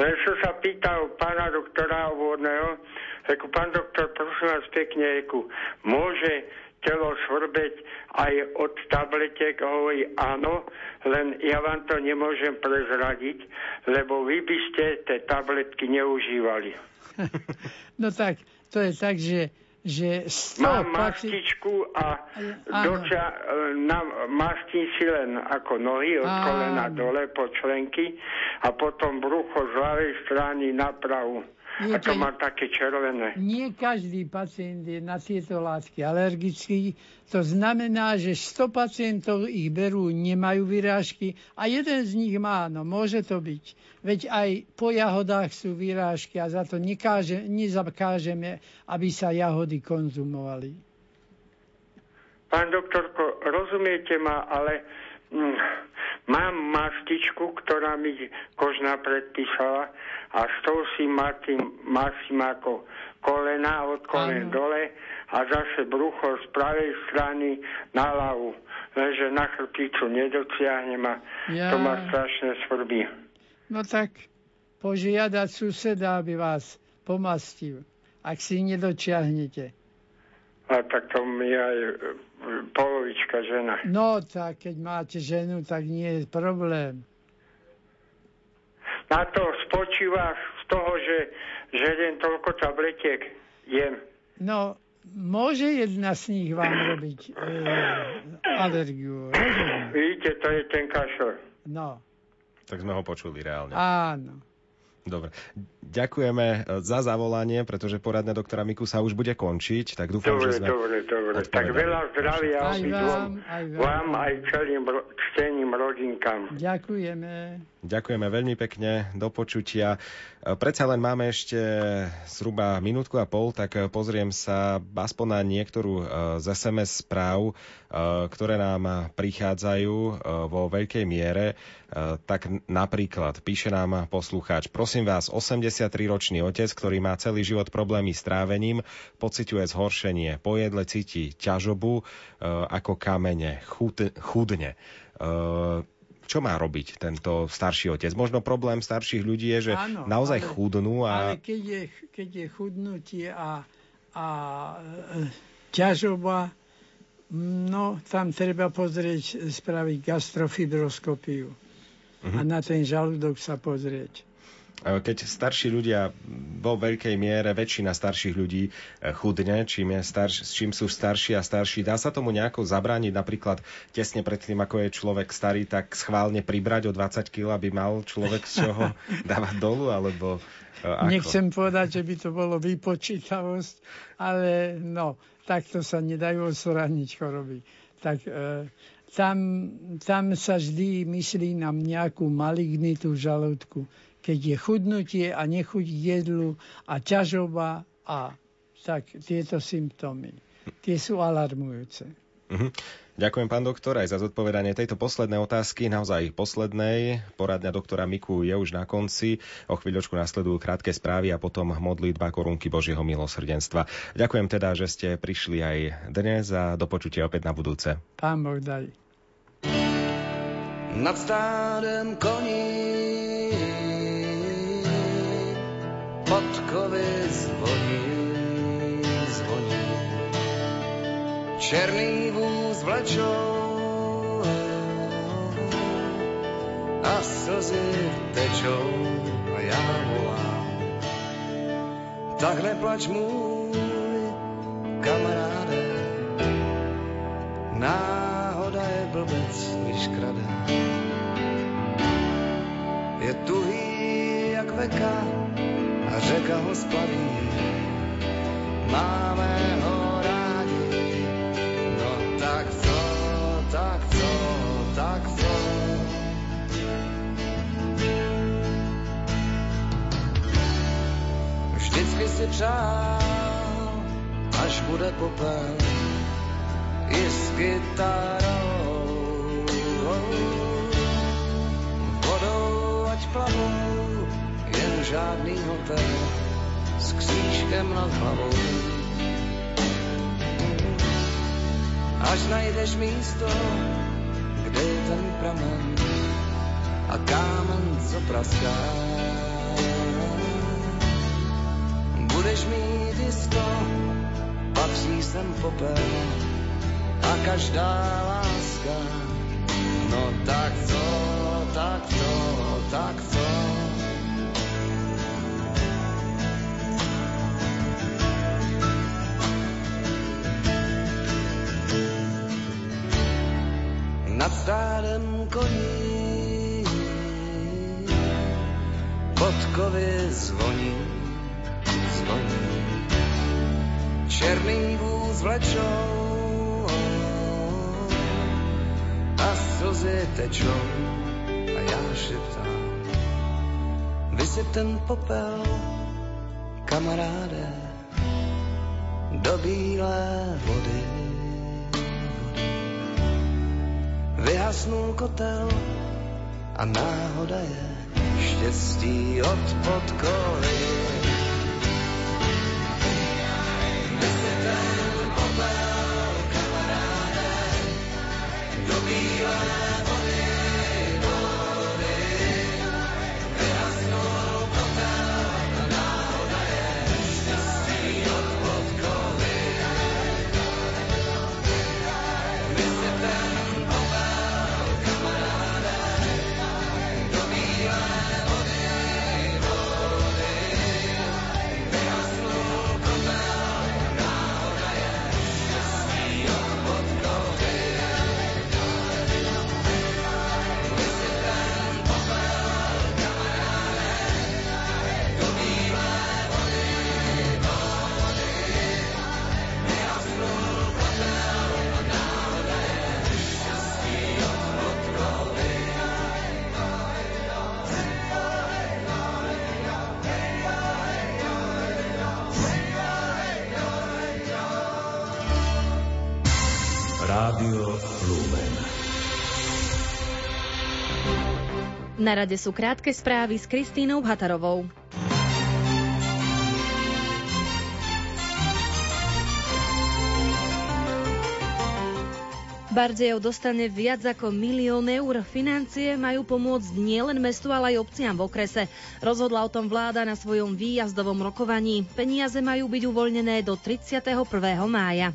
[SPEAKER 10] Len som sa pýtal pána doktora obvodného, reku, pán doktor, prosím vás pekne, reku, môže telo svrbeť aj od tabletiek, hovorí áno, len ja vám to nemôžem prezradiť, lebo vy by ste tie tabletky neužívali.
[SPEAKER 1] No tak, to je tak, že, že 100
[SPEAKER 10] Mám
[SPEAKER 1] paci-
[SPEAKER 10] mastičku a doča, e, na, mastím si len ako nohy od
[SPEAKER 1] Áno.
[SPEAKER 10] kolena dole po členky a potom brucho z ľavej strany na pravú. A to má také červené.
[SPEAKER 1] Nie každý pacient je na tieto látky alergický. To znamená, že 100 pacientov ich berú, nemajú vyrážky a jeden z nich má, no môže to byť. Veď aj po jahodách sú vyrážky a za to nekáže, nezakážeme, aby sa jahody konzumovali.
[SPEAKER 10] Pán doktorko, rozumiete ma, ale mám mastičku, ktorá mi kožná predpísala a s tou si matím, masím ako kolena od kolen dole a zase brucho z pravej strany na hlavu. Lenže na chrbticu nedociahnem a
[SPEAKER 1] Ja.
[SPEAKER 10] to ma strašne svrbí.
[SPEAKER 1] No tak požiadať suseda, aby vás pomastil, ak si nedočiahnete.
[SPEAKER 10] A tak to mi aj e, polovička žena.
[SPEAKER 1] No tak, keď máte ženu, tak nie je problém.
[SPEAKER 10] Na to spočíva z toho, že, že jen toľko tabletiek jem.
[SPEAKER 1] No, môže jedna z nich vám robiť e, alergiu. Rozumiem.
[SPEAKER 10] Vidíte, to je ten kašel.
[SPEAKER 1] No,
[SPEAKER 3] Tak sme ho počuli reálne.
[SPEAKER 1] áno.
[SPEAKER 3] Dobre. Ďakujeme e, za zavolanie, pretože poradňa doktora Miku sa už bude končiť, tak dúfam,
[SPEAKER 10] Dobre,
[SPEAKER 3] že sme...
[SPEAKER 10] dobre, dobre. Tak veľa zdravia
[SPEAKER 1] Aj
[SPEAKER 10] obidvom.
[SPEAKER 1] vám, aj vám.
[SPEAKER 10] Vám aj celým ro- cteným rodinkám.
[SPEAKER 1] Ďakujeme.
[SPEAKER 3] Ďakujeme veľmi pekne, do počutia. E, Predsa len máme ešte zhruba minútku a pol, tak e, pozriem sa aspoň na niektorú e, z SMS správ, ktoré nám prichádzajú vo veľkej miere. Tak napríklad píše nám poslucháč, prosím vás, 83-ročný otec, ktorý má celý život problémy s trávením, pociťuje zhoršenie, po jedle cíti ťažobu ako kamene, chud- chudne. Čo má robiť tento starší otec? Možno problém starších ľudí je, že
[SPEAKER 1] Áno,
[SPEAKER 3] naozaj
[SPEAKER 1] ale-
[SPEAKER 3] chudnú a
[SPEAKER 1] Ale keď je, keď je chudnutie a, a e, ťažoba, no tam treba pozrieť, spraviť gastrofibroskopiu.
[SPEAKER 3] Mhm.
[SPEAKER 1] A na ten žalúdok sa pozrieť.
[SPEAKER 3] E, keď starší ľudia vo veľkej miere, väčšina starších ľudí e, chudne, čím, je starš, čím sú starší a starší, dá sa tomu nejako zabrániť, napríklad tesne pred tým, ako je človek starý, tak schválne pribrať o 20 kg, aby mal človek z čoho dávať dolu, alebo e, ako?
[SPEAKER 1] Nechcem povedať, že by to bolo vypočítavosť, ale no, takto sa nedajú osraniť choroby. Tak e, tam, tam sa vždy myslí na nejakú malignitu v žalúdku. Keď je chudnutie a nechuť jedlu a ťažoba a tak tieto symptómy. Tie sú alarmujúce.
[SPEAKER 3] Mhm. Ďakujem, pán doktor, aj za zodpovedanie tejto poslednej otázky, naozaj poslednej. Poradňa doktora Miku je už na konci. O chvíľočku nasledujú krátke správy a potom modlitba korunky Božieho milosrdenstva. Ďakujem teda, že ste prišli aj dnes a do počutia opäť na budúce.
[SPEAKER 1] Pán Boh daj.
[SPEAKER 12] nad stádem koní zvoní, zvoní. Černý vůz vlečou a slzy tečou a já volám. Tak neplač můj kamaráde, náhoda je blbec, když krade. Je tuhý jak veka a řeka ho. Máme ho rádi, no tak co, tak co, tak co. Vždycky si přál, až bude popel, i s kytarou. Vodou ať plavou žádný hotel s křížkem nad hlavou. Až najdeš místo, kde je ten pramen a kámen, co praská. Budeš mít jisto, patří sem popel a každá láska. No tak co, tak co, tak co. nad stádem koní. Podkovy zvoní, zvoní. Černý vůz vlečou a slzy tečou a já šeptám. Vysyp ten popel, kamaráde, do bílé vody. Vyhasnul kotel a náhoda je štěstí od podkoly.
[SPEAKER 13] Na rade sú krátke správy s Kristínou Hatarovou. Bardejov dostane viac ako milión eur. Financie majú pomôcť nielen mestu, ale aj obciam v okrese. Rozhodla o tom vláda na svojom výjazdovom rokovaní. Peniaze majú byť uvoľnené do 31. mája.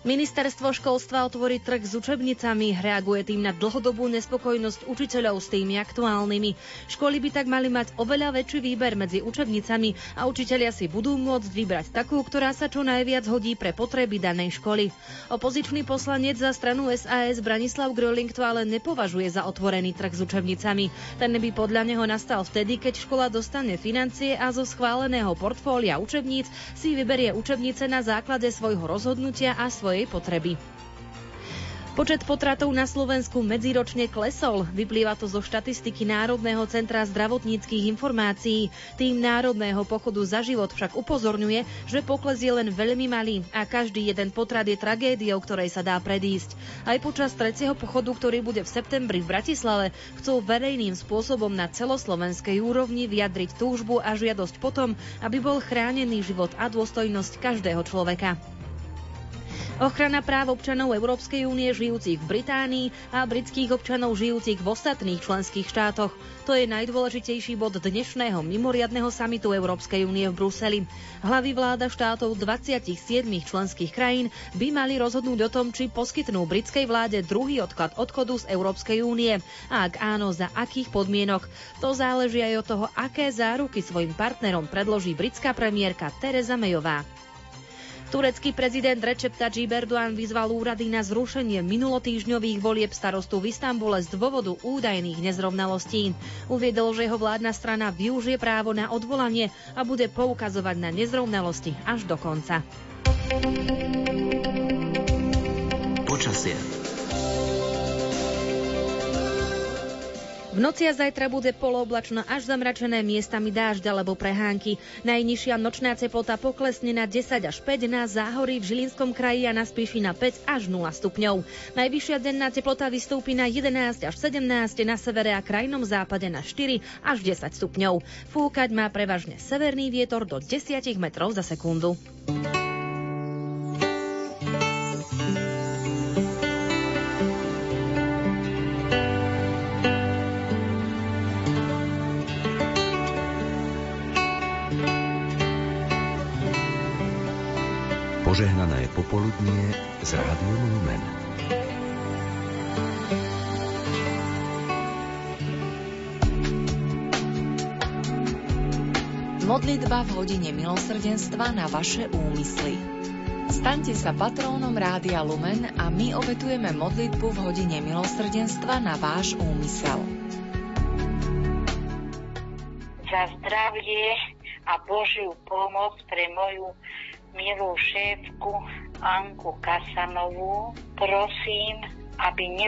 [SPEAKER 13] Ministerstvo školstva otvorí trh s učebnicami, reaguje tým na dlhodobú nespokojnosť učiteľov s tými aktuálnymi. Školy by tak mali mať oveľa väčší výber medzi učebnicami a učitelia si budú môcť vybrať takú, ktorá sa čo najviac hodí pre potreby danej školy. Opozičný poslanec za stranu SAS Branislav Gröling to ale nepovažuje za otvorený trh s učebnicami. Ten by podľa neho nastal vtedy, keď škola dostane financie a zo schváleného portfólia učebníc si vyberie učebnice na základe svojho rozhodnutia a svojej potreby. Počet potratov na Slovensku medziročne klesol. Vyplýva to zo štatistiky Národného centra zdravotníckých informácií. Tým Národného pochodu za život však upozorňuje, že pokles je len veľmi malý a každý jeden potrat je tragédiou, ktorej sa dá predísť. Aj počas tretieho pochodu, ktorý bude v septembri v Bratislave, chcú verejným spôsobom na celoslovenskej úrovni vyjadriť túžbu a žiadosť potom, aby bol chránený život a dôstojnosť každého človeka. Ochrana práv občanov Európskej únie žijúcich v Británii a britských občanov žijúcich v ostatných členských štátoch. To je najdôležitejší bod dnešného mimoriadného samitu Európskej únie v Bruseli. Hlavy vláda štátov 27 členských krajín by mali rozhodnúť o tom, či poskytnú britskej vláde druhý odklad odchodu z Európskej únie. A ak áno, za akých podmienok. To záleží aj od toho, aké záruky svojim partnerom predloží britská premiérka Teresa Mayová. Turecký prezident Recep Tayyip Erdoğan vyzval úrady na zrušenie minulotýždňových volieb starostu v Istambule z dôvodu údajných nezrovnalostí. Uviedol, že jeho vládna strana využije právo na odvolanie a bude poukazovať na nezrovnalosti až do konca.
[SPEAKER 7] Počasie.
[SPEAKER 13] V noci a zajtra bude polooblačno až zamračené miestami dážď alebo prehánky. Najnižšia nočná teplota poklesne na 10 až 5 na záhorí v Žilinskom kraji a na Spíši na 5 až 0 stupňov. Najvyššia denná teplota vystúpi na 11 až 17 na severe a krajnom západe na 4 až 10 stupňov. Fúkať má prevažne severný vietor do 10 metrov za sekundu.
[SPEAKER 14] Modlitba v hodine milosrdenstva na vaše úmysly. Staňte sa patrónom Rádia Lumen a my obetujeme modlitbu v hodine milosrdenstva na váš úmysel.
[SPEAKER 15] Za zdravie a Božiu pomoc pre moju milú šéfku Anku Kasanovú prosím, aby ne